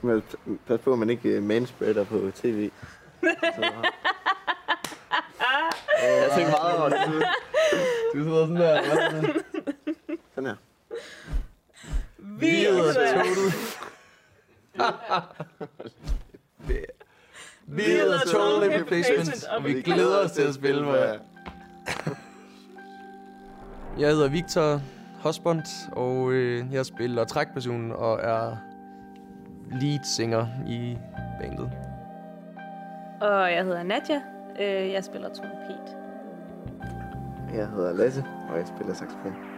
skal man passe på, at man ikke uh, manspreader på tv. Så, jeg tænker meget over det. Du sidder sådan der. Sådan her. Vi hedder Total. Vi hedder Total Replacement, og vi glæder os til at spille for jer. Jeg hedder Victor Hosbond, og øh, jeg spiller trækperson og er lead singer i bandet. Og jeg hedder Nadja. Øh, jeg spiller trompet. Jeg hedder Lasse, og jeg spiller saxofon.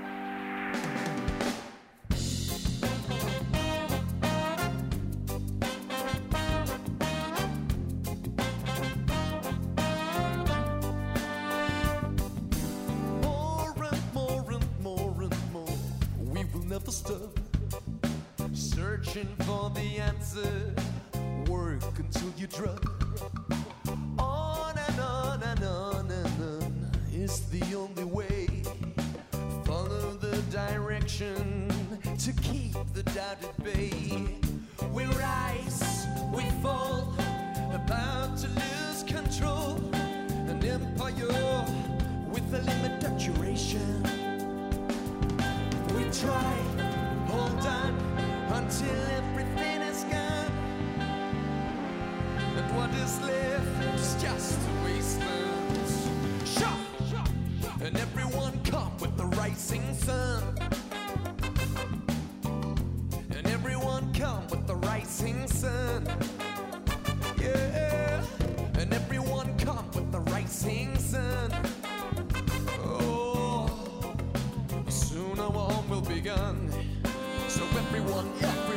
Begun. So everyone, everyone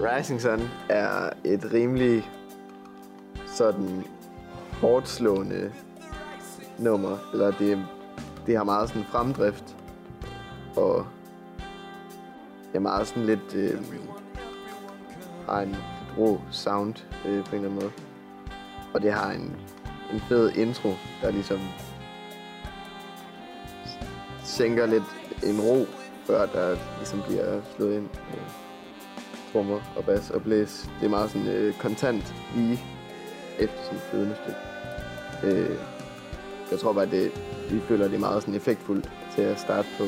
Rising Sun er et rimelig sådan hårdt slående nummer. Eller det, det har meget sådan fremdrift. Og er meget sådan lidt... Øh, har en rå sound øh, på en eller anden måde. Og det har en, en fed intro, der ligesom sænker lidt en ro, før der ligesom bliver slået ind Øh trommer og bas og blæs. Det er meget sådan øh, kontant lige efter sådan flydende stykke. Øh, jeg tror bare, at det, vi føler, det er meget sådan effektfuldt til at starte på.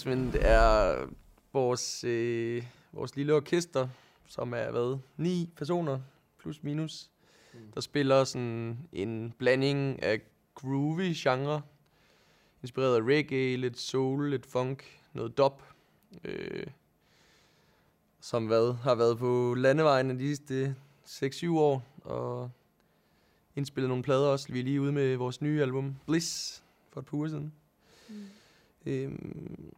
Replacement er vores, øh, vores lille orkester, som er, hvad, ni personer, plus minus, der spiller sådan en blanding af groovy genre, inspireret af reggae, lidt soul, lidt funk, noget dub, øh, som hvad, har været på landevejen de sidste 6-7 år, og indspillet nogle plader også. Vi er lige ude med vores nye album, Bliss, for et par uger siden. Mm. Øhm,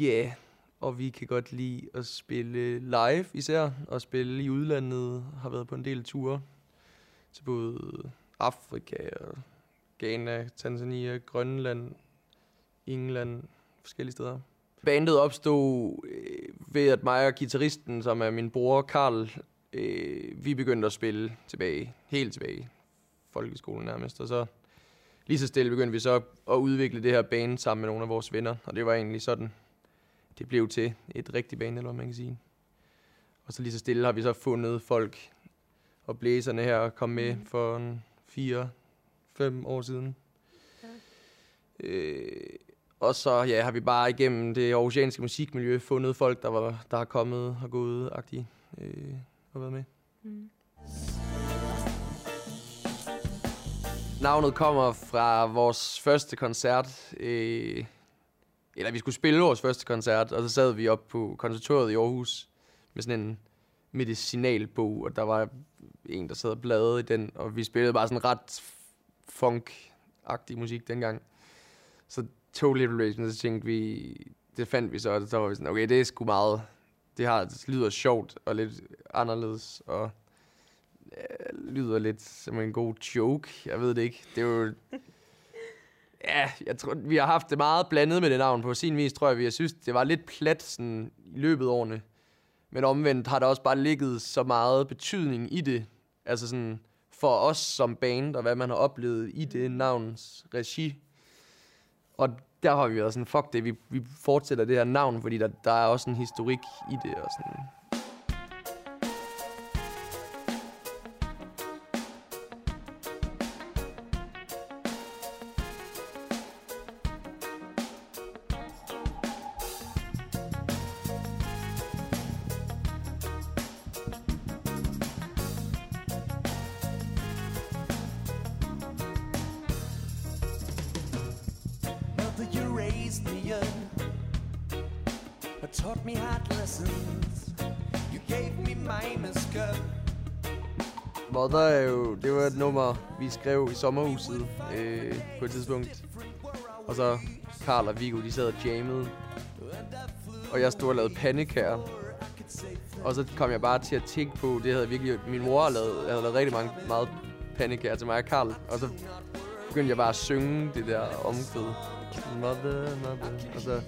Ja, yeah. og vi kan godt lide at spille live især, og spille i udlandet. Har været på en del ture til både Afrika og Ghana, Tanzania, Grønland, England, forskellige steder. Bandet opstod øh, ved, at mig og guitaristen, som er min bror Karl, øh, vi begyndte at spille tilbage, helt tilbage folkeskolen nærmest. Og så lige så stille begyndte vi så at udvikle det her band sammen med nogle af vores venner. Og det var egentlig sådan, det blev til et rigtigt band, eller hvad man kan sige. Og så lige så stille har vi så fundet folk og blæserne her kom med Mhm. for en fire, fem år siden. Ja. Øh, og så ja, har vi bare igennem det aarhusianske musikmiljø fundet folk, der, var, der har kommet og gået agtigt øh, og været med. Mm. Navnet kommer fra vores første koncert. Øh, eller vi skulle spille vores første koncert, og så sad vi op på konservatoriet i Aarhus med sådan en medicinalbog, og der var en, der sad og bladrede i den, og vi spillede bare sådan ret funk-agtig musik dengang. Så Totally Relation, så tænkte vi, det fandt vi så, og så var vi sådan, okay, det er sgu meget, det, har, det lyder sjovt og lidt anderledes, og øh, lyder lidt som en god joke. Jeg ved det ikke. Det er jo... Ja, jeg tror, vi har haft det meget blandet med det navn. På sin vis tror jeg, vi har synes, det var lidt plat sådan, i løbet af årene. Men omvendt har der også bare ligget så meget betydning i det. Altså sådan, for os som band, og hvad man har oplevet i det navns regi. Og der har vi været sådan, fuck det, vi, vi fortsætter det her navn, fordi der, der er også en historik i det. Og sådan. Skrev i sommerhuset øh, på et tidspunkt. Og så Karl og Viggo, de sad og jammede. Og jeg stod og lavede pandekager. Og så kom jeg bare til at tænke på, det havde virkelig, min mor havde lavet, havde lavet rigtig mange, meget pandekager til mig og Karl. Og så begyndte jeg bare at synge det der omkvæd. Mother, mother. Og så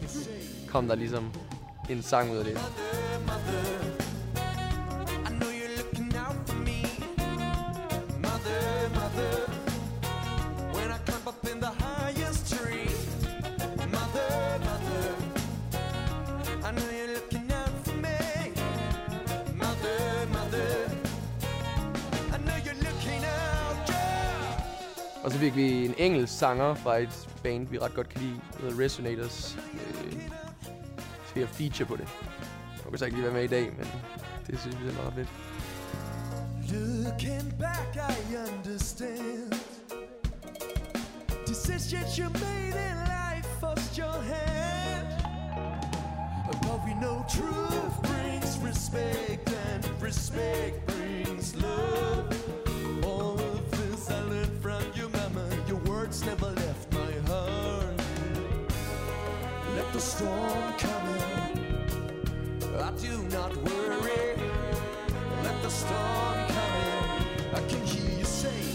kom der ligesom en sang ud af det. Mother, mother. Sanger fra et band, vi ret godt kan lide, der hedder Resonators. Øh, skal jeg feature på det. Jeg kan så ikke lige være med i dag, men det synes vi er meget fedt. Looking back, I understand. Decisions you made in life forced your hand. But we know truth brings respect, and respect storm come in. I do not worry. Let the storm come in. I can hear you saying,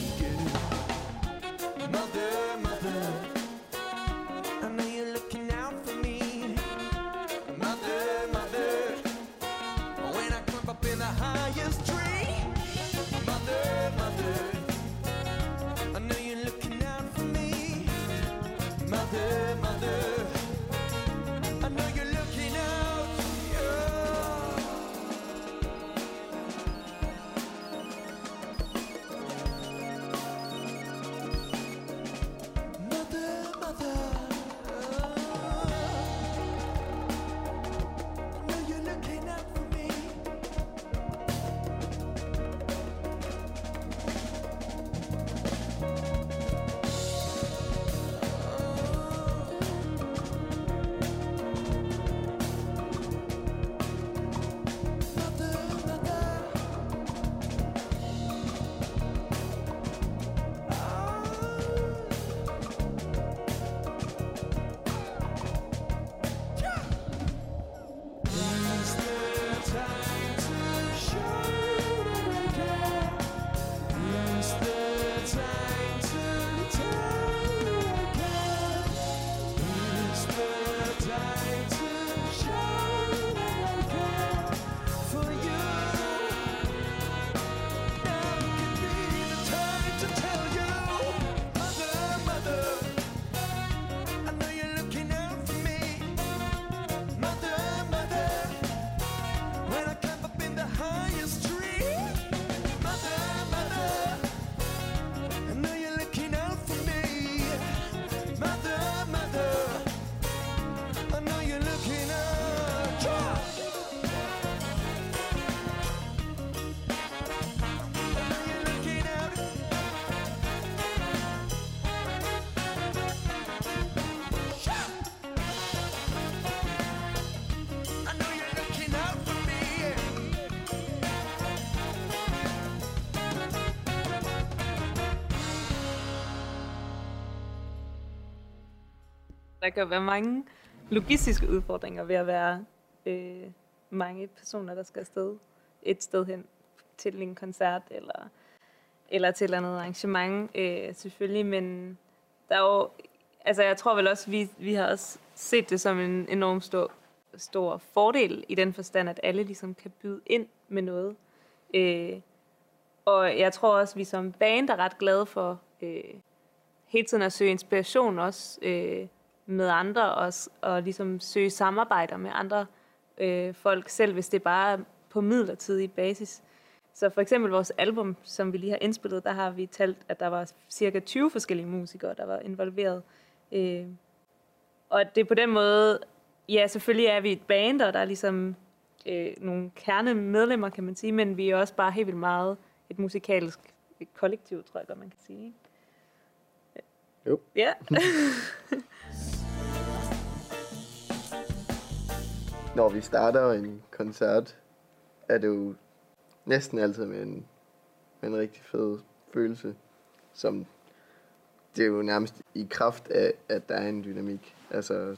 Der kan være mange logistiske udfordringer ved at være øh, mange personer, der skal afsted et sted hen til en koncert eller, eller til et eller andet arrangement, øh, selvfølgelig. Men der er jo, altså jeg tror vel også, vi, vi har også set det som en enorm stor, stor fordel i den forstand, at alle ligesom kan byde ind med noget. Øh, og jeg tror også, vi som band er ret glade for øh, hele tiden at søge inspiration også øh, med andre, og, s- og ligesom søge samarbejder med andre øh, folk, selv hvis det bare er på midlertidig basis. Så for eksempel vores album, som vi lige har indspillet, der har vi talt, at der var cirka 20 forskellige musikere, der var involveret. Øh, og det er på den måde, ja, selvfølgelig er vi et band, og der er ligesom øh, nogle kernemedlemmer, kan man sige, men vi er også bare helt vildt meget et musikalsk kollektiv, tror jeg godt, man kan sige. Ikke? Jo. Ja. Når vi starter en koncert, er det jo næsten altid med en, med en rigtig fed følelse, som det er jo nærmest i kraft af, at der er en dynamik. Altså,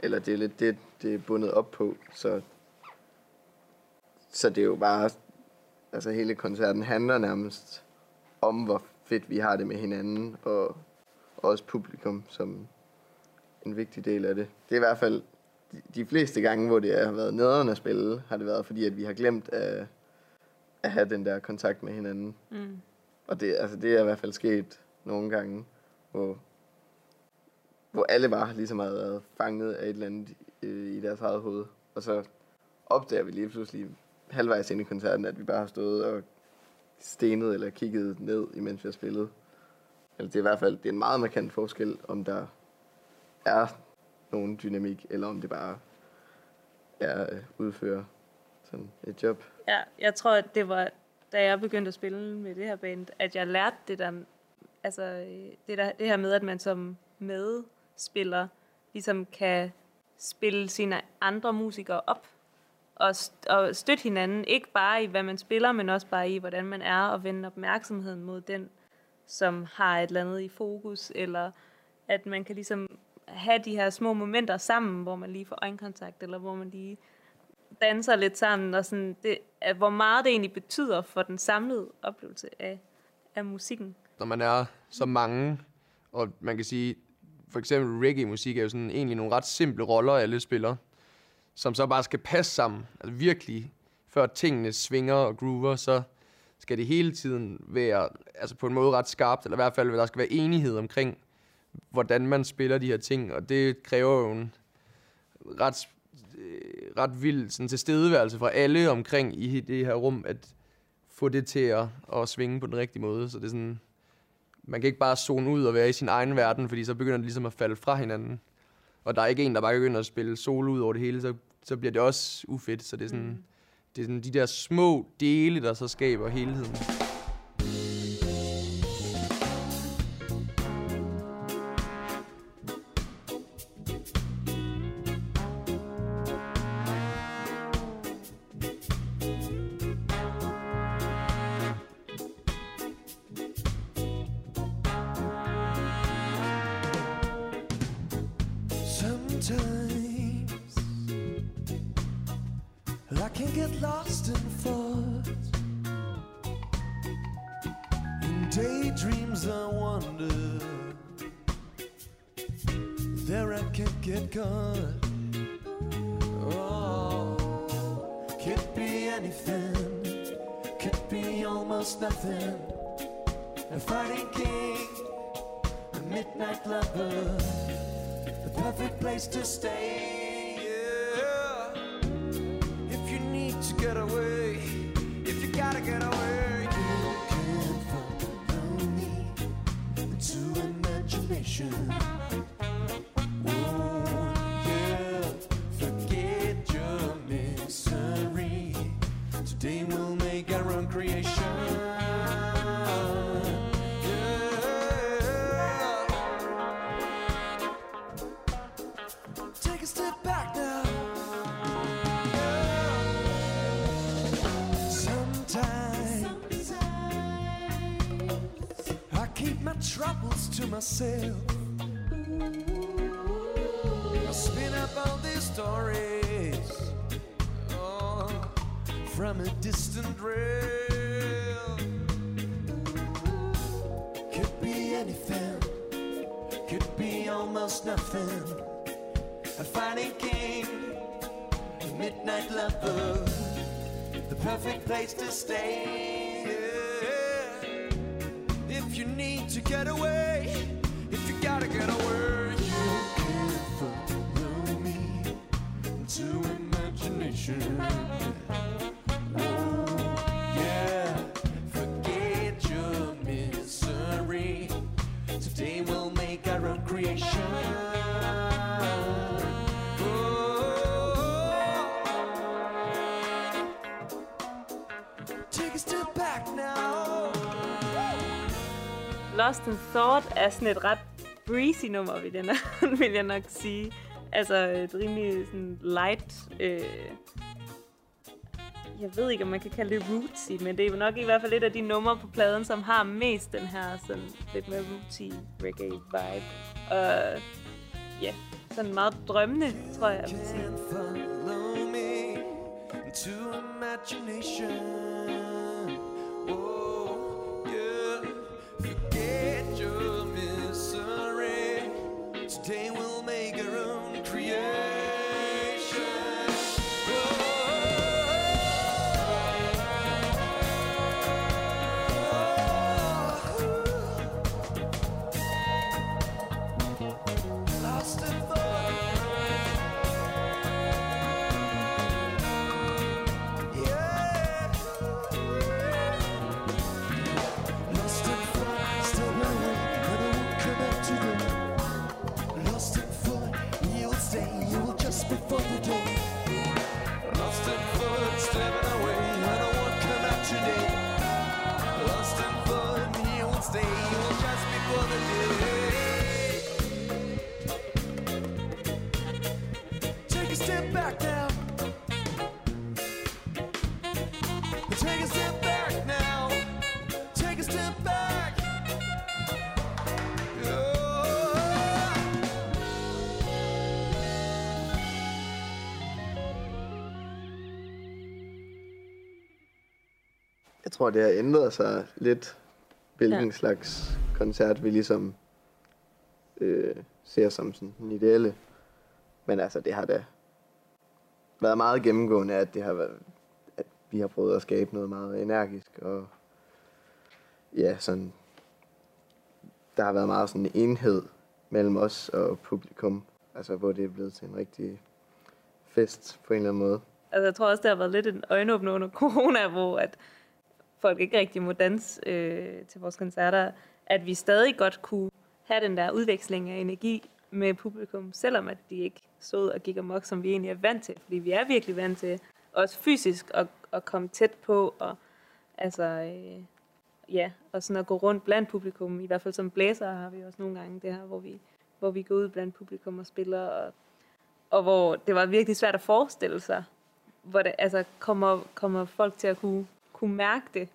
eller det er lidt det, det er bundet op på, så, så det er jo bare, altså hele koncerten handler nærmest om, hvor fedt vi har det med hinanden, og også publikum som en vigtig del af det. Det er i hvert fald de, de fleste gange, hvor det har været nederen at spille, har det været fordi, at vi har glemt at, at have den der kontakt med hinanden. Mm. Og det, altså, det er i hvert fald sket nogle gange, hvor, hvor alle bare ligesom har været fanget af et eller andet øh, i deres eget hoved. Og så opdager vi lige pludselig halvvejs ind i koncerten, at vi bare har stået og stenet eller kigget ned, imens vi har spillet. Eller det er i hvert fald det er en meget markant forskel, om der er nogen dynamik, eller om det bare er at udføre sådan et job. Ja, jeg tror, at det var, da jeg begyndte at spille med det her band, at jeg lærte det der, altså det, der, det her med, at man som medspiller ligesom kan spille sine andre musikere op og, st- og støtte hinanden, ikke bare i, hvad man spiller, men også bare i, hvordan man er, og vende opmærksomheden mod den, som har et eller andet i fokus, eller at man kan ligesom have de her små momenter sammen, hvor man lige får øjenkontakt, eller hvor man lige danser lidt sammen, og sådan, det, at hvor meget det egentlig betyder for den samlede oplevelse af, af musikken. når man er så mange, og man kan sige, for eksempel reggae-musik er jo sådan egentlig nogle ret simple roller, alle spiller, som så bare skal passe sammen. Altså virkelig, før tingene svinger og groover, så skal det hele tiden være altså på en måde ret skarpt, eller i hvert fald, der skal være enighed omkring, hvordan man spiller de her ting, og det kræver jo en ret, øh, ret vild sådan, tilstedeværelse fra alle omkring i det her rum, at få det til at, at svinge på den rigtige måde. Så det er sådan, man kan ikke bare zone ud og være i sin egen verden, fordi så begynder det ligesom at falde fra hinanden. Og der er ikke en, der bare begynder at spille solo ud over det hele, så, så bliver det også ufedt. Så det er sådan, mm. det er sådan de der små dele, der så skaber helheden. Rail. Could be anything, could be almost nothing. A fighting king, a midnight lover, the perfect place to stay. Lost Thought er sådan et ret breezy nummer, vil jeg nok, vil jeg nok sige. Altså øh, et rimelig sådan light... Øh, jeg ved ikke, om man kan kalde det rootsy, men det er nok i hvert fald et af de numre på pladen, som har mest den her sådan lidt mere rootsy reggae vibe. Og ja, sådan meget drømmende, tror jeg, jeg vil sige. To imagination. Tror, det har ændret sig lidt, hvilken Ja. slags koncert vi ligesom øh, ser som sådan den ideelle. Men altså, det har da været meget gennemgående, at det har været, at vi har prøvet at skabe noget meget energisk, og ja, sådan, der har været meget sådan en enhed mellem os og publikum, altså hvor det er blevet til en rigtig fest på en eller anden måde. Altså, jeg tror også, det har været lidt en øjenåbner under corona, hvor at folk ikke rigtig må danse øh, til vores koncerter, at vi stadig godt kunne have den der udveksling af energi med publikum, selvom at de ikke stod og gik amok, som vi egentlig er vant til. Fordi vi er virkelig vant til, også fysisk, at, at komme tæt på, og altså, øh, ja, og sådan at gå rundt blandt publikum. I hvert fald som blæsere har vi også nogle gange det her, hvor vi, hvor vi går ud blandt publikum og spiller, og, og hvor det var virkelig svært at forestille sig, hvor det, altså, kommer, kommer folk til at kunne, kunne mærke det,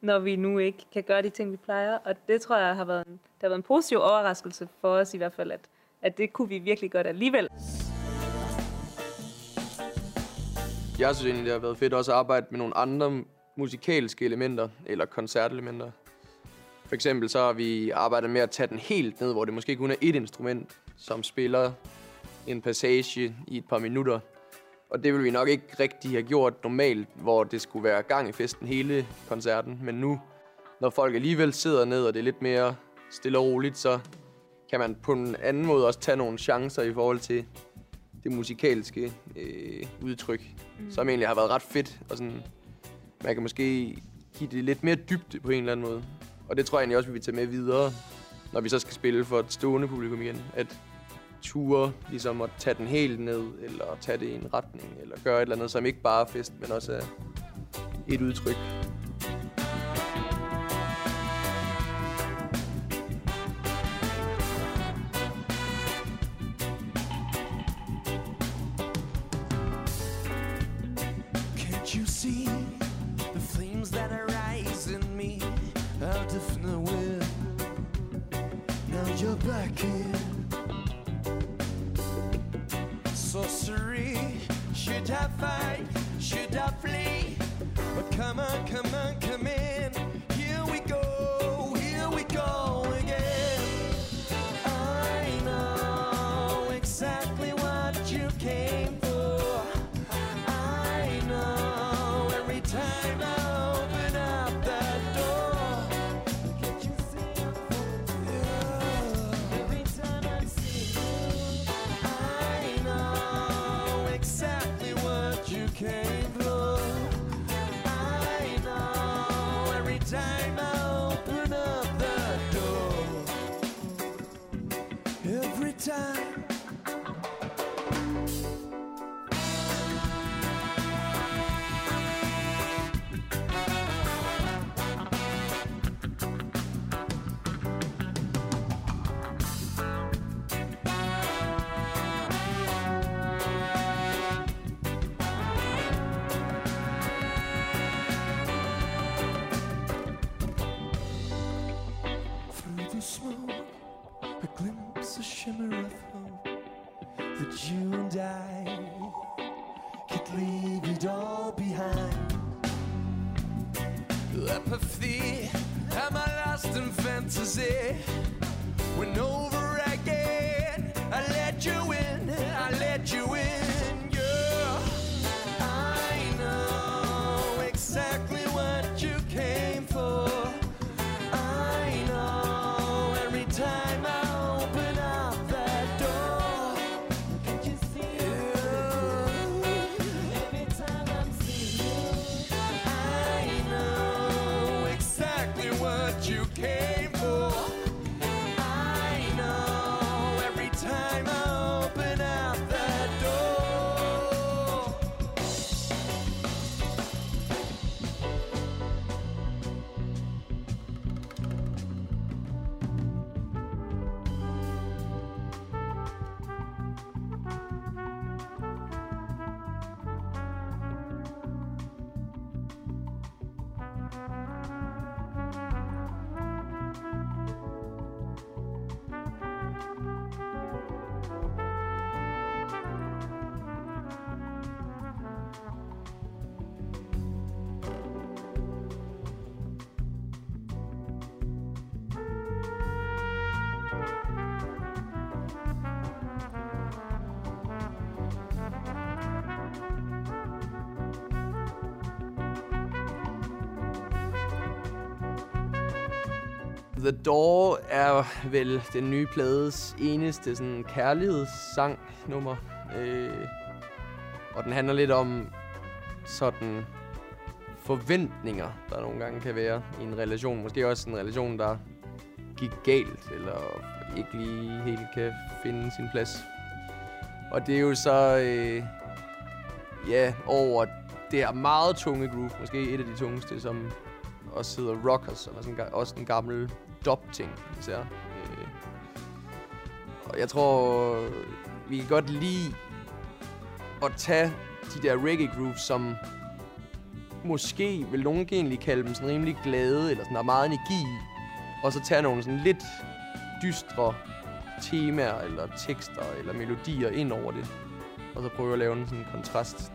når vi nu ikke kan gøre de ting, vi plejer. Og det tror jeg har været en, det har været en positiv overraskelse for os i hvert fald, at, at det kunne vi virkelig godt alligevel. Jeg synes egentlig, det har været fedt også at arbejde med nogle andre musikalske elementer, eller koncertelementer. For eksempel så har vi arbejdet med at tage den helt ned, hvor det måske kun er et instrument, som spiller en passage i et par minutter. Og det vil vi nok ikke rigtig have gjort normalt, hvor det skulle være gang i festen hele koncerten. Men nu, når folk alligevel sidder ned, og det er lidt mere stille og roligt, så kan man på en anden måde også tage nogle chancer i forhold til det musikalske øh, udtryk, mm. som egentlig har været ret fedt. Og sådan, man kan måske give det lidt mere dybde på en eller anden måde. Og det tror jeg egentlig også, vi vil tage med videre, når vi så skal spille for et stående publikum igen. At ture ligesom at tage den helt ned, eller tage det i en retning, eller gøre et eller andet, som ikke bare er fest, men også er et udtryk. I fight? Should I flee? But come on, come on, come on. The Door er vel den nye plades eneste sådan kærlighedssang nummer. Øh, og den handler lidt om sådan forventninger, der nogle gange kan være i en relation. Måske også en relation, der gik galt, eller ikke lige helt kan finde sin plads. Og det er jo så, øh, ja, over det her meget tunge groove, måske et af de tungeste, som også hedder Rockers, som er sådan, også en gammel dub-ting, især. Øh, og jeg tror, vi kan godt lide at tage de der reggae grooves, som måske vil nogen egentlig kalde dem sådan rimelig glade, eller sådan der er meget energi i, og så tage nogle sådan lidt dystre temaer, eller tekster, eller melodier ind over det, og så prøve at lave en sådan kontrast.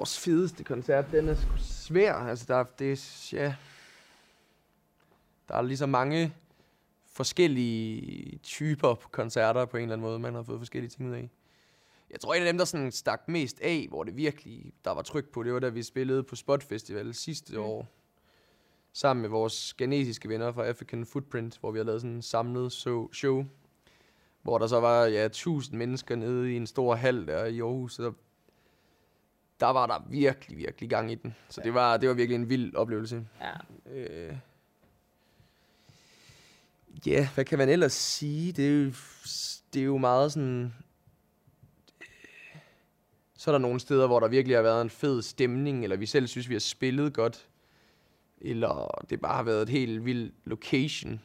Vores fedeste koncert, den er sgu svær. Altså, der, er- det er, ja... Der er ligesom mange forskellige typer koncerter på en eller anden måde, man har fået forskellige ting ud af. Jeg tror, en af dem, der sådan stak mest af, hvor det virkelig, der var tryk på, det var da vi spillede på Spot Festival sidste mm. år. Sammen med vores genetiske venner fra African Footprint, hvor vi har lavet sådan en samlet show. Hvor der så var ja, 1000 mennesker nede i en stor hal der i Aarhus. Så der, var der virkelig, virkelig gang i den. Så det var, det var virkelig en vild oplevelse. Ja. Øh. Ja, hvad kan man ellers sige? Det er jo, det er jo meget sådan... Så er der nogle steder, hvor der virkelig har været en fed stemning, eller vi selv synes, vi har spillet godt. Eller det bare har været et helt vildt location.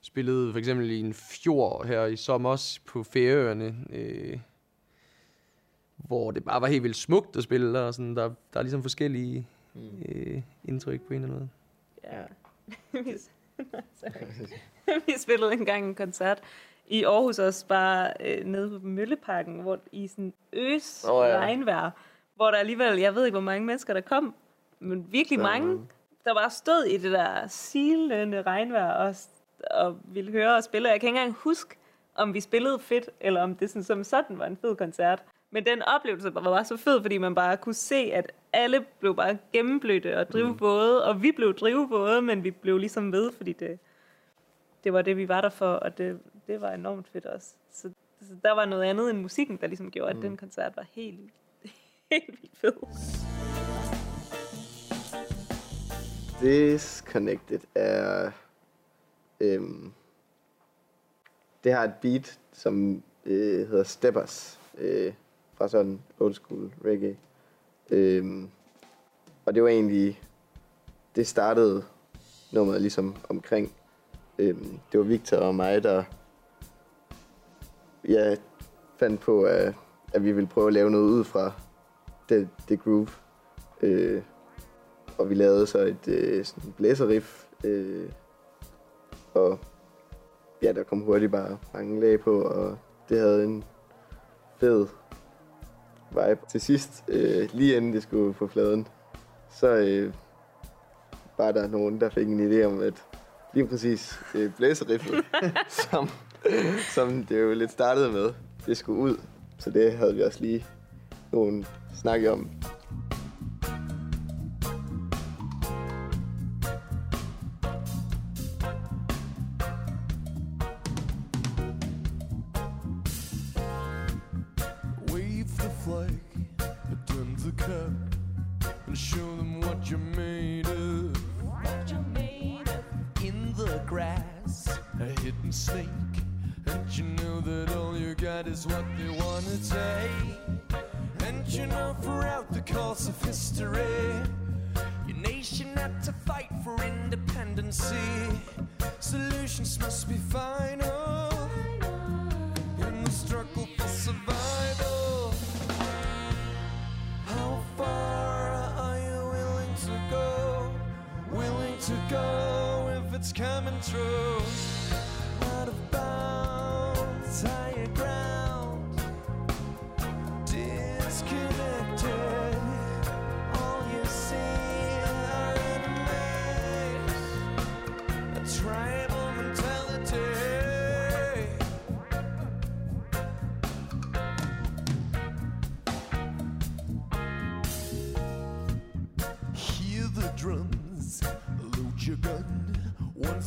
Spillede for eksempel i en fjord her i sommer på Færøerne. Øh, hvor det bare var helt vildt smukt at spille der. Og sådan, der, der er ligesom forskellige Mm. øh, indtryk på en eller anden måde. Ja. vi, spillede engang en koncert i Aarhus også, bare øh, nede på Mølleparken, hvor i sådan øs oh, ja. ja. regnvejr, hvor der alligevel, jeg ved ikke, hvor mange mennesker der kom, men virkelig var mange, der bare stod i det der silende regnvejr og, og ville høre os spille. Jeg kan ikke engang huske, om vi spillede fedt, eller om det sådan, som sådan var en fed koncert. Men den oplevelse var bare så fed, fordi man bare kunne se, at alle blev bare gennemblødte og drivvåde, og vi blev drivvåde, men vi blev ligesom ved, fordi det, det var det, vi var der for, og det, det var enormt fedt også. Så, så der var noget andet end musikken, der ligesom gjorde, at Mm. den koncert var helt, helt vildt fed. Disconnected er... Øhm, det har et beat, som øh, hedder Steppers, øh, fra sådan old school reggae. Øhm, og det var egentlig... Det startede nummeret ligesom omkring. Øhm, det var Victor og mig, der ja, fandt på, at, at vi ville prøve at lave noget ud fra det, det groove. Øh, og vi lavede så et øh, sådan blæseriff, øh, og ja, der kom hurtigt bare mange lag på, og det havde en fed vibe. Til sidst, øh, lige inden det skulle på fladen, så øh, var der nogen, der fik en idé om, at lige præcis øh, blæserriffet, som, som det jo lidt startede med, det skulle ud. Så det havde vi også lige nogle snakke om. Nation had to fight for independency. Solutions must be final in the struggle for survival. How far are you willing to go? Willing to go if it's coming true.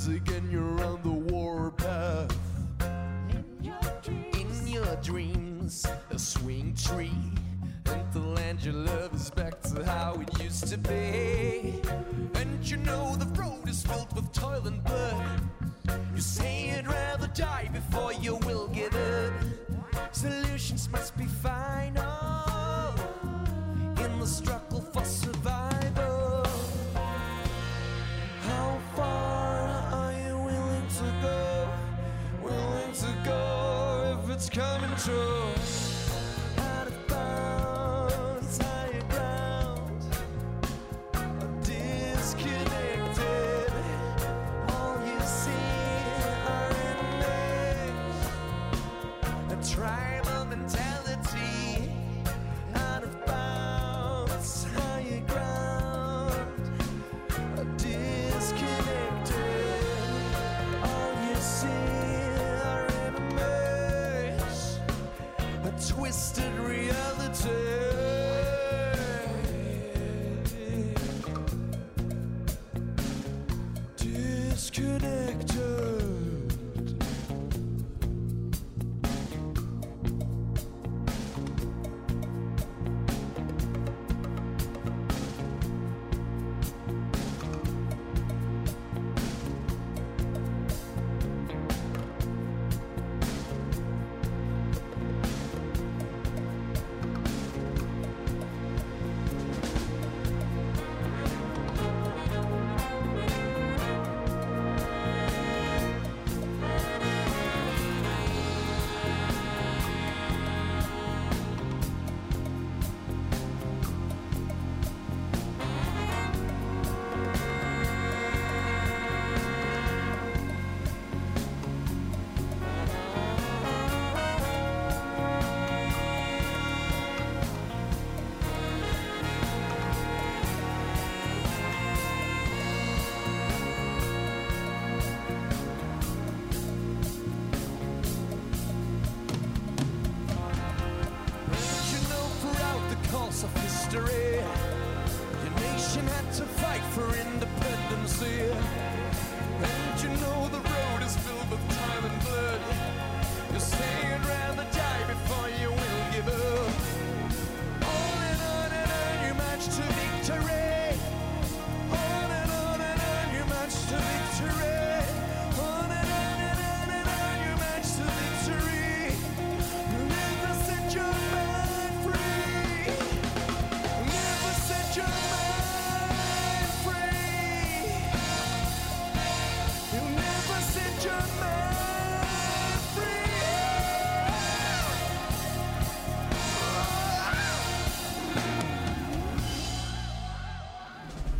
Once again,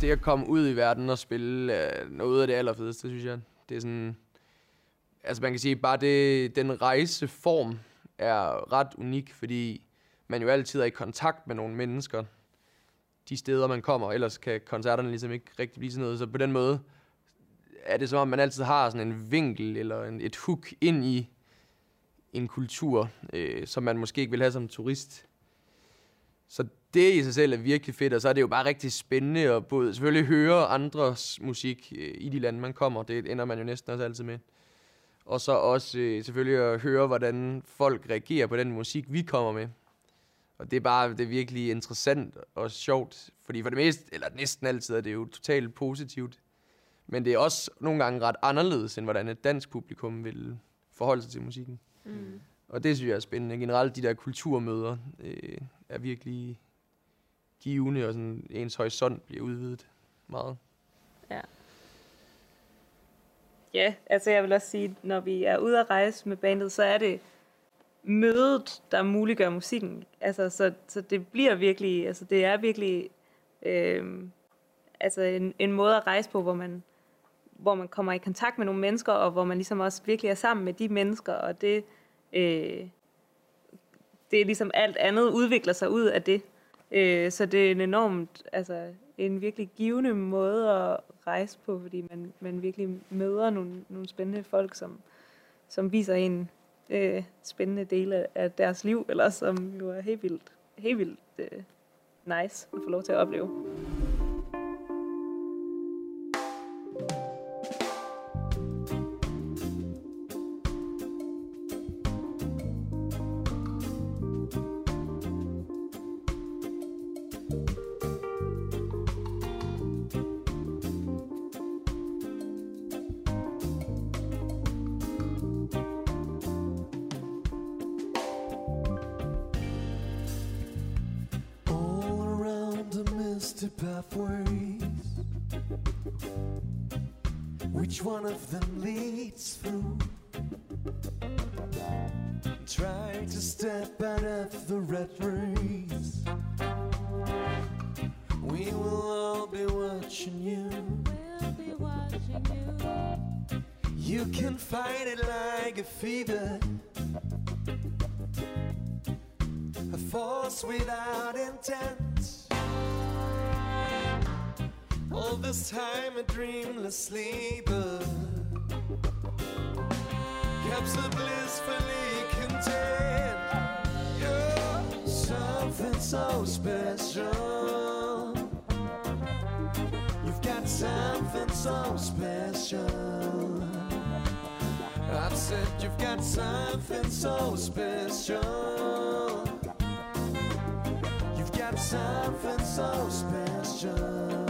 det at komme ud i verden og spille øh, noget af det allerfedeste, synes jeg. Det er sådan... Altså man kan sige, bare det, den rejseform er ret unik, fordi man jo altid er i kontakt med nogle mennesker, de steder man kommer, ellers kan koncerterne ligesom ikke rigtig blive sådan noget. Så på den måde er det som om, man altid har sådan en vinkel eller en, et hook ind i en kultur, øh, som man måske ikke vil have som turist. Så det i sig selv er virkelig fedt, og så er det jo bare rigtig spændende at både selvfølgelig høre andres musik øh, i de lande, man kommer. Det ender man jo næsten også altid med. Og så også øh, selvfølgelig at høre, hvordan folk reagerer på den musik, vi kommer med. Og det er bare det er virkelig interessant og sjovt, fordi for det meste, eller næsten altid, er det jo totalt positivt. Men det er også nogle gange ret anderledes, end hvordan et dansk publikum vil forholde sig til musikken. Mm. Og det synes jeg er spændende. Generelt de der kulturmøder øh, er virkelig givende, og sådan, ens horisont bliver udvidet meget. Ja, Ja, altså jeg vil også sige, når vi er ude at rejse med bandet, så er det mødet, der muliggør musikken. Altså, så, så det bliver virkelig, altså det er virkelig øh, altså en, en måde at rejse på, hvor man, hvor man kommer i kontakt med nogle mennesker, og hvor man ligesom også virkelig er sammen med de mennesker, og det, øh, det er ligesom alt andet udvikler sig ud af det. Øh, så det er en enormt, altså en virkelig givende måde at rejse på, fordi man, man virkelig møder nogle, nogle spændende folk, som, som viser en øh, spændende dele af- deres liv, eller som jo er helt vildt, helt vildt øh, nice at få lov til at opleve. Sleeper kept so blissfully content. You're something so special. You've got something so special. I've said you've got something so special. You've got something so special.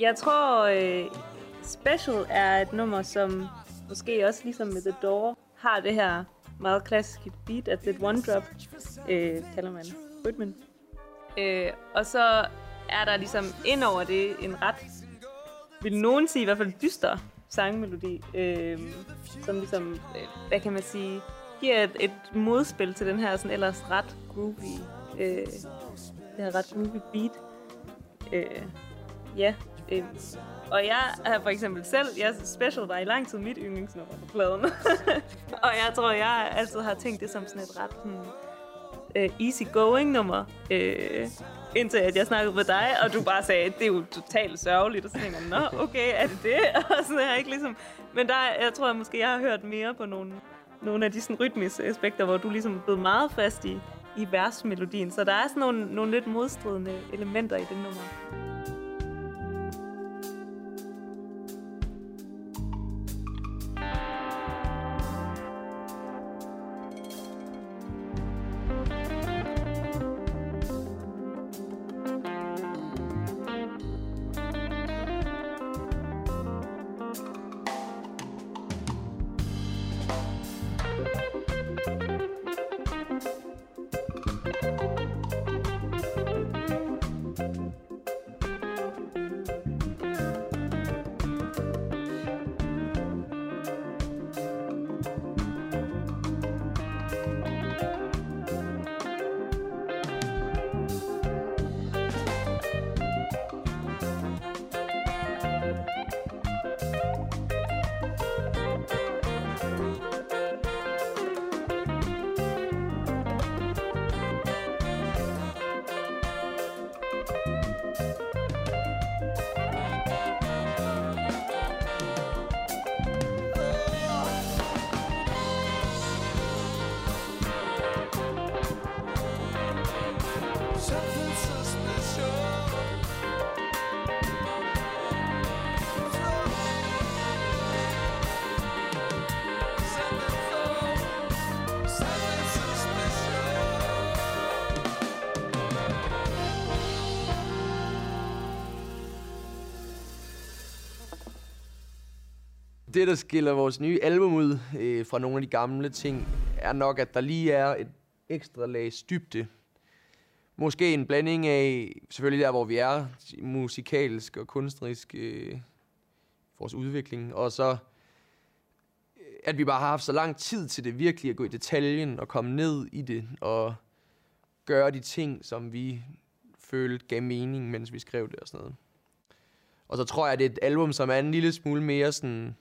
Jeg tror, øh, Special er et nummer, som måske også ligesom med The Door, har det her meget klassiske beat at det one drop, øh, kalder man rytmen. Øh, og så er der ligesom ind over det en ret, vil nogen sige i hvert fald dyster sangmelodi, øh, som ligesom, øh, hvad kan man sige, giver et, et modspil til den her sådan ellers ret groovy, øh, det her ret groovy beat. Øh, ja, øh, og jeg har for eksempel selv, jeg special var i lang tid mit yndlingsnummer på pladen. og jeg tror, jeg altid har tænkt det som sådan et ret, hmm, øh, easy going nummer, øh, indtil at jeg snakkede med dig, og du bare sagde, det er jo totalt sørgeligt, og så tænker jeg, nå, okay, er det det? Og sådan er jeg ikke ligesom... Men der, jeg tror jeg måske, jeg har hørt mere på nogle, nogle af de sådan, rytmiske aspekter, hvor du ligesom er blevet meget fast i, i versmelodien. Så der er sådan nogle, nogle lidt modstridende elementer i det nummer. Det, der skiller vores nye album ud øh, fra nogle af de gamle ting, er nok, at der lige er et ekstra lag dybde. Måske en blanding af, selvfølgelig der, hvor vi er, musikalsk og kunstnerisk, øh, vores udvikling, og så, øh, at vi bare har haft så lang tid til det virkelig at gå i detaljen og komme ned i det, og gøre de ting, som vi følte gav mening, mens vi skrev det og sådan noget. Og så tror jeg, at det er et album, som er en lille smule mere sådan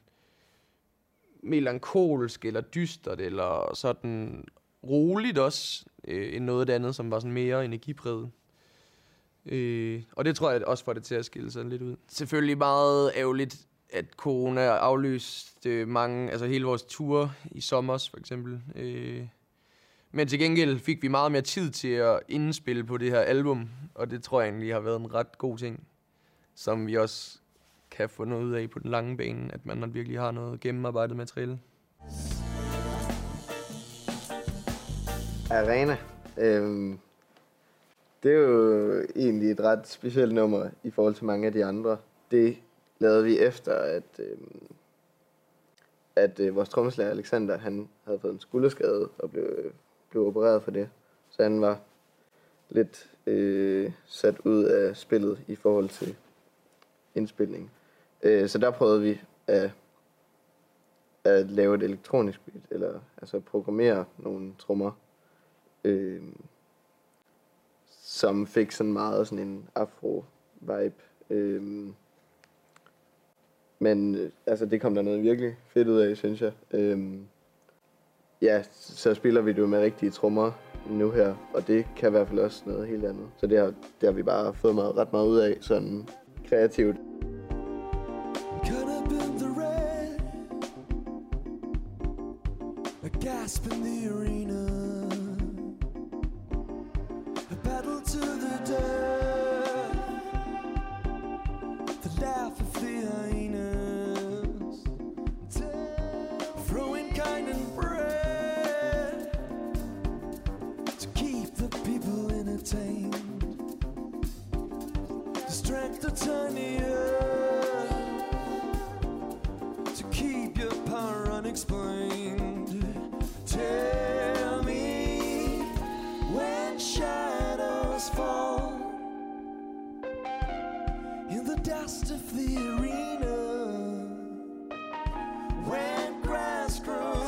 melankolsk eller dystert, eller sådan roligt også, øh, end noget andet, som var sådan mere energipræget. Øh, og det tror jeg også får det til at skille sig lidt ud. Selvfølgelig meget ærgerligt, at corona aflyste mange, altså hele vores ture i sommer for eksempel. Øh, men til gengæld fik vi meget mere tid til at indspille på det her album, og det tror jeg egentlig har været en ret god ting, som vi også kan få noget ud af på den lange bane, at man virkelig har noget gennemarbejdet materiale. Arena. Øhm, det er jo egentlig et ret specielt nummer i forhold til mange af de andre. Det lavede vi efter, at, øhm, at øh, vores trommeslager Alexander, han havde fået en skulderskade og blev, blev opereret for det. Så han var lidt øh, sat ud af spillet i forhold til indspilning. Øh, så der prøvede vi at, at lave et elektronisk beat, eller altså programmere nogle trommer, øh, som fik sådan meget sådan en afro-vibe. Øh, men øh, altså, det kom der noget virkelig fedt ud af, synes jeg. Øh, ja, så spiller vi det jo med rigtige trommer nu her, og det kan i hvert fald også noget helt andet. Så det har, det har vi bare fået meget, ret meget ud af, sådan kreativt.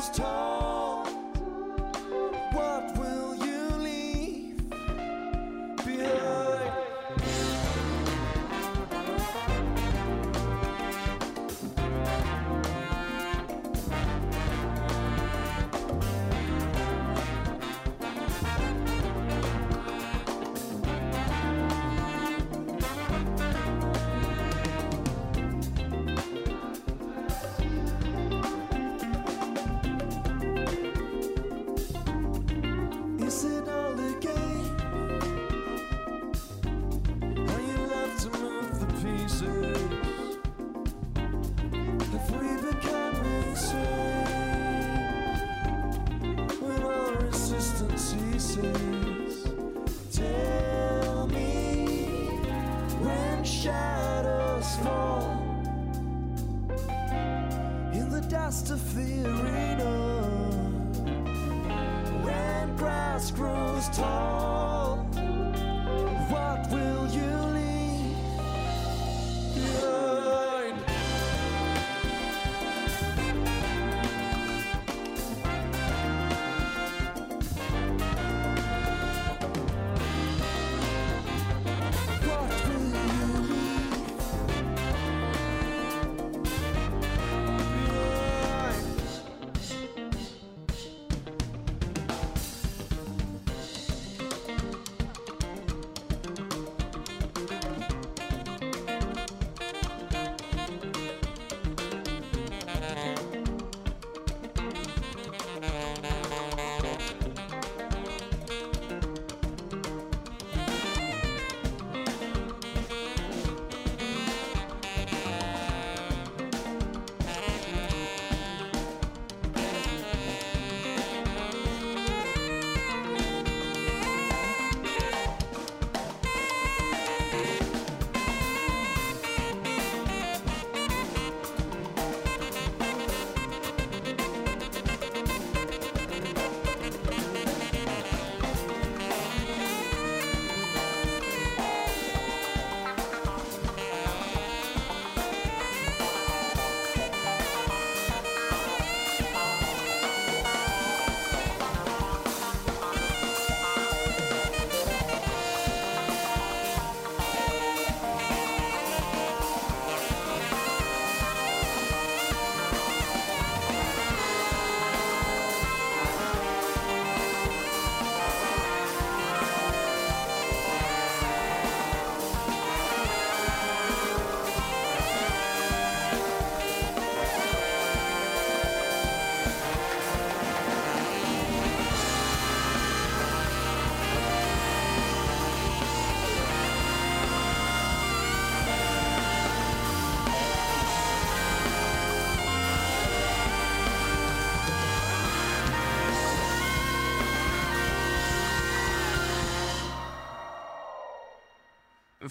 those times.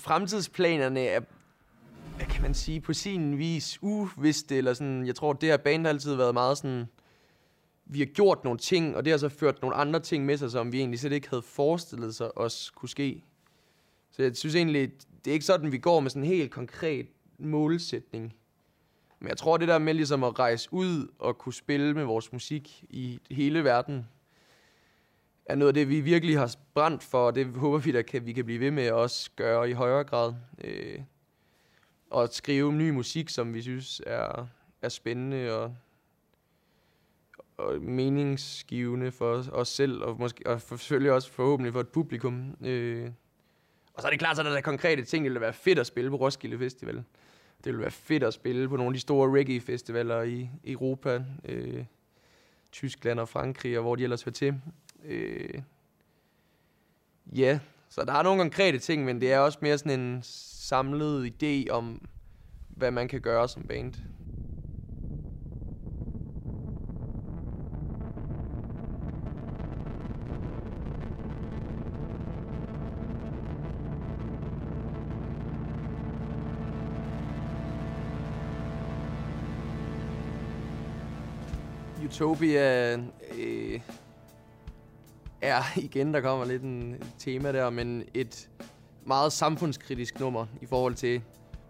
Fremtidsplanerne er, hvad kan man sige, på sin vis uviste, eller sådan, jeg tror, det her band har altid været meget sådan, vi har gjort nogle ting, og det har så ført nogle andre ting med sig, som vi egentlig slet ikke havde forestillet sig os kunne ske. Så jeg synes egentlig, det er ikke sådan, vi går med sådan en helt konkret målsætning. Men jeg tror, det der med ligesom at rejse ud og kunne spille med vores musik i hele verden, er noget af det, vi virkelig har brændt for, og det håber vi, der kan, vi kan blive ved med at også gøre i højere grad. Øh, og skrive ny musik, som vi synes er, er spændende og, og meningsgivende for os, os selv, og, måske, og for- selvfølgelig også forhåbentlig for et publikum. Øh, og så er det klart, så er der, der konkrete ting, det ville være fedt at spille på Roskilde Festival. Det ville være fedt at spille på nogle af de store reggae-festivaler i Europa, øh, Tyskland og Frankrig, og hvor de ellers hører til. Øh, ja, så der er nogle konkrete ting, men det er også mere sådan en samlet idé om, hvad man kan gøre som band. Utopia øh, er igen, der kommer lidt en tema der, men et meget samfundskritisk nummer i forhold til,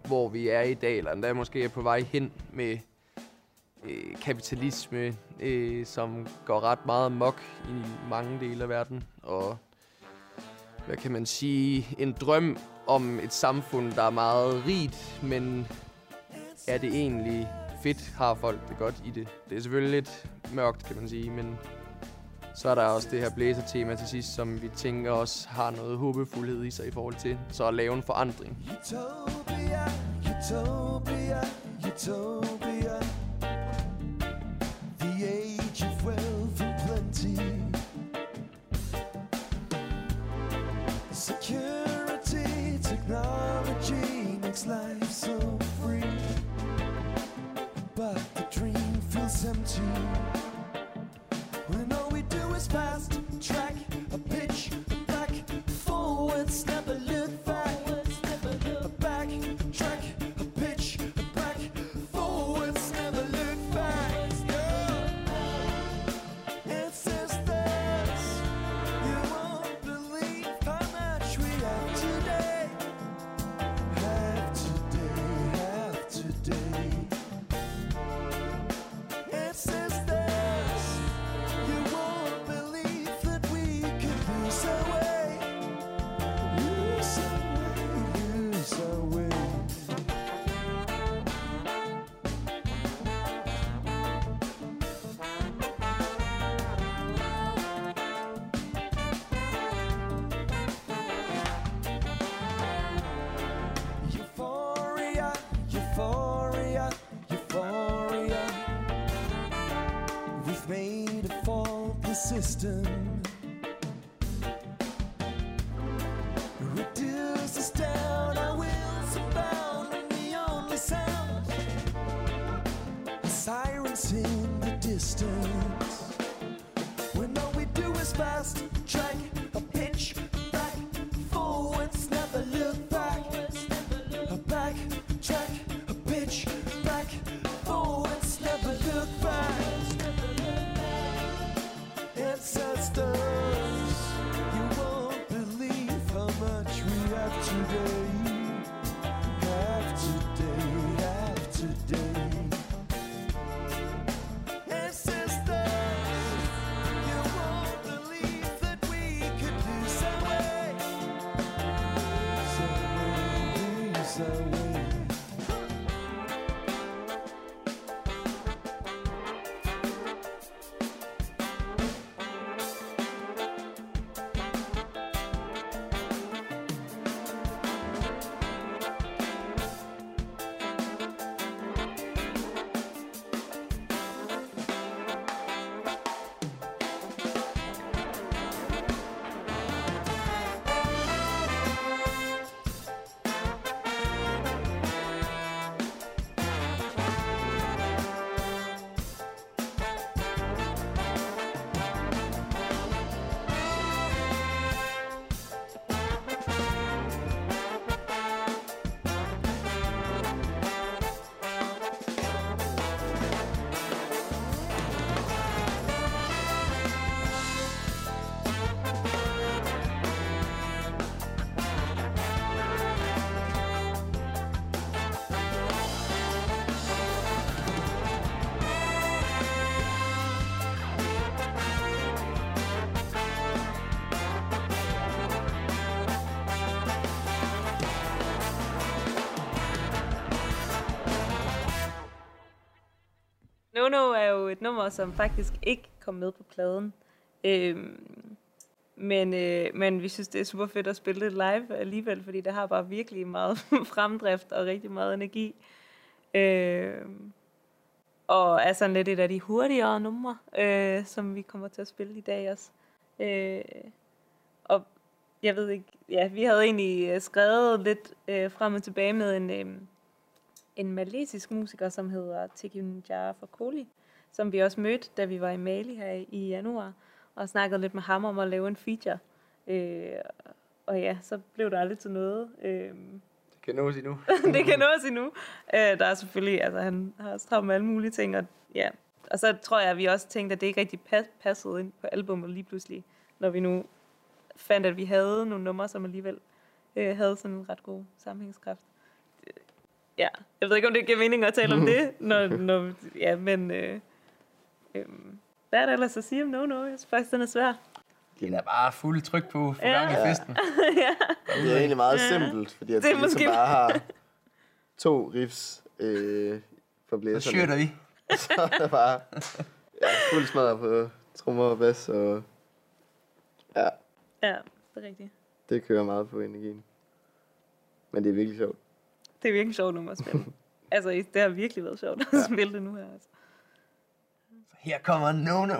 hvor vi er i dag, eller endda måske er på vej hen med øh, kapitalisme, øh, som går ret meget mok i mange dele af verden, og hvad kan man sige, en drøm om et samfund, der er meget rigt, men er det egentlig fedt, har folk det godt i det? Det er selvfølgelig lidt mørkt, kan man sige, men så er der også det her blæsertema til sidst, som vi tænker også har noget håbefuldhed i sig i forhold til så at lave en forandring. Utopia, utopia, utopia. The age of wealth and plenty. Security, technology makes life so free. But the dream feels empty. The. No No er jo et nummer, som faktisk ikke kom med på pladen. Øhm, men, øh, men vi synes, det er super fedt at spille det live alligevel, fordi det har bare virkelig meget fremdrift og rigtig meget energi. Øhm, og er sådan lidt et af de hurtigere numre, øh, som vi kommer til at spille i dag også. Øh, og jeg ved ikke, ja, vi havde egentlig øh, skrevet lidt øh, frem og tilbage med en, øh, en malesisk musiker, som hedder Tekinjar Fakoli, som vi også mødte, da vi var i Mali her i januar, og snakkede lidt med ham om at lave en feature. Øh, og ja, så blev der aldrig til noget. Øh, Det kan nås endnu. det kan nås endnu. Øh, der er selvfølgelig, altså han har også travlt med alle mulige ting, og ja. Og så tror jeg, at vi også tænkte, at det ikke rigtig pas- passede ind på albumet lige pludselig, når vi nu fandt, at vi havde nogle numre, som alligevel øh, havde sådan en ret god sammenhængskraft. Ja, jeg ved ikke, om det giver mening at tale om det, når, når, ja, men øh, øh, hvad er der ellers at sige om No No? Jeg synes faktisk, den er svær. Den er bare fuld tryk på for Ja. gang i festen. Det er egentlig meget simpelt, fordi jeg Det er ligesom måske- bare har to riffs øh, for Så blæserne. skyrter vi. Så er der bare ja, fuld smadret på trommer og bas, og ja, Ja, det er rigtigt. det kører meget på energien. Men det er virkelig sjovt. Det er virkelig sjovt nummer at spille. altså, det har virkelig været sjovt at spille det nu her. Altså. Her kommer No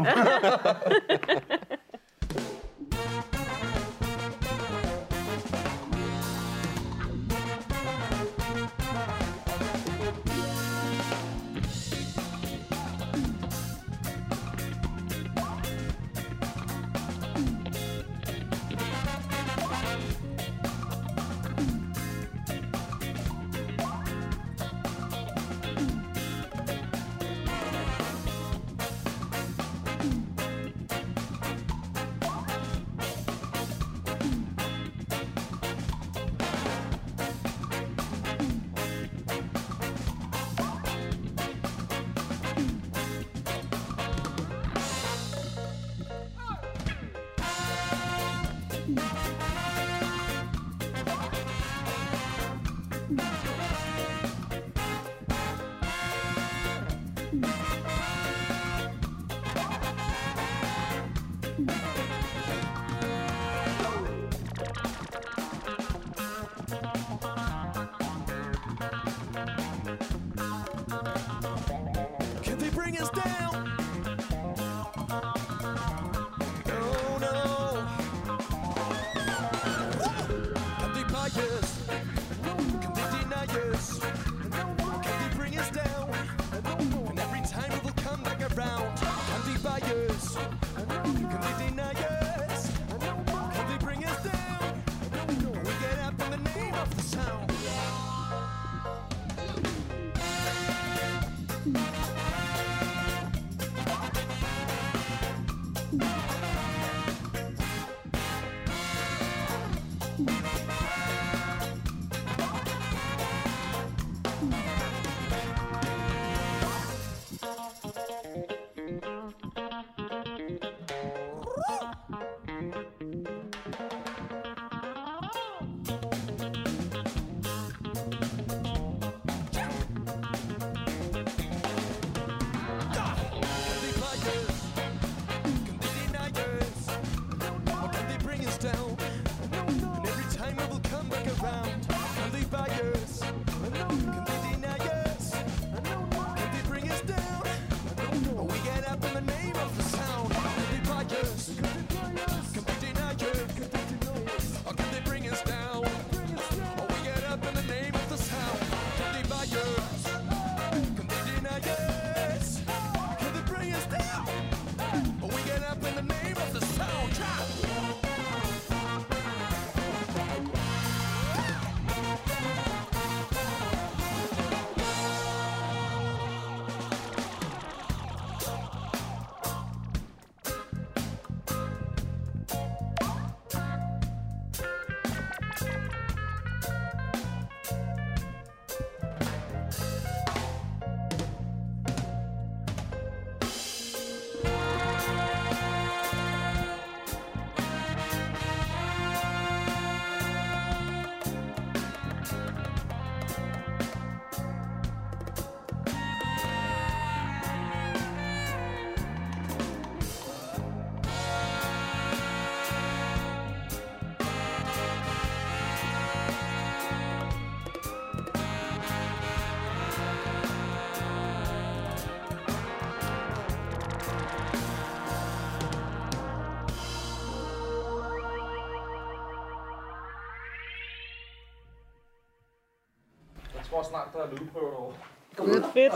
Ashes. Snart, der er lydprøve over. Fedt.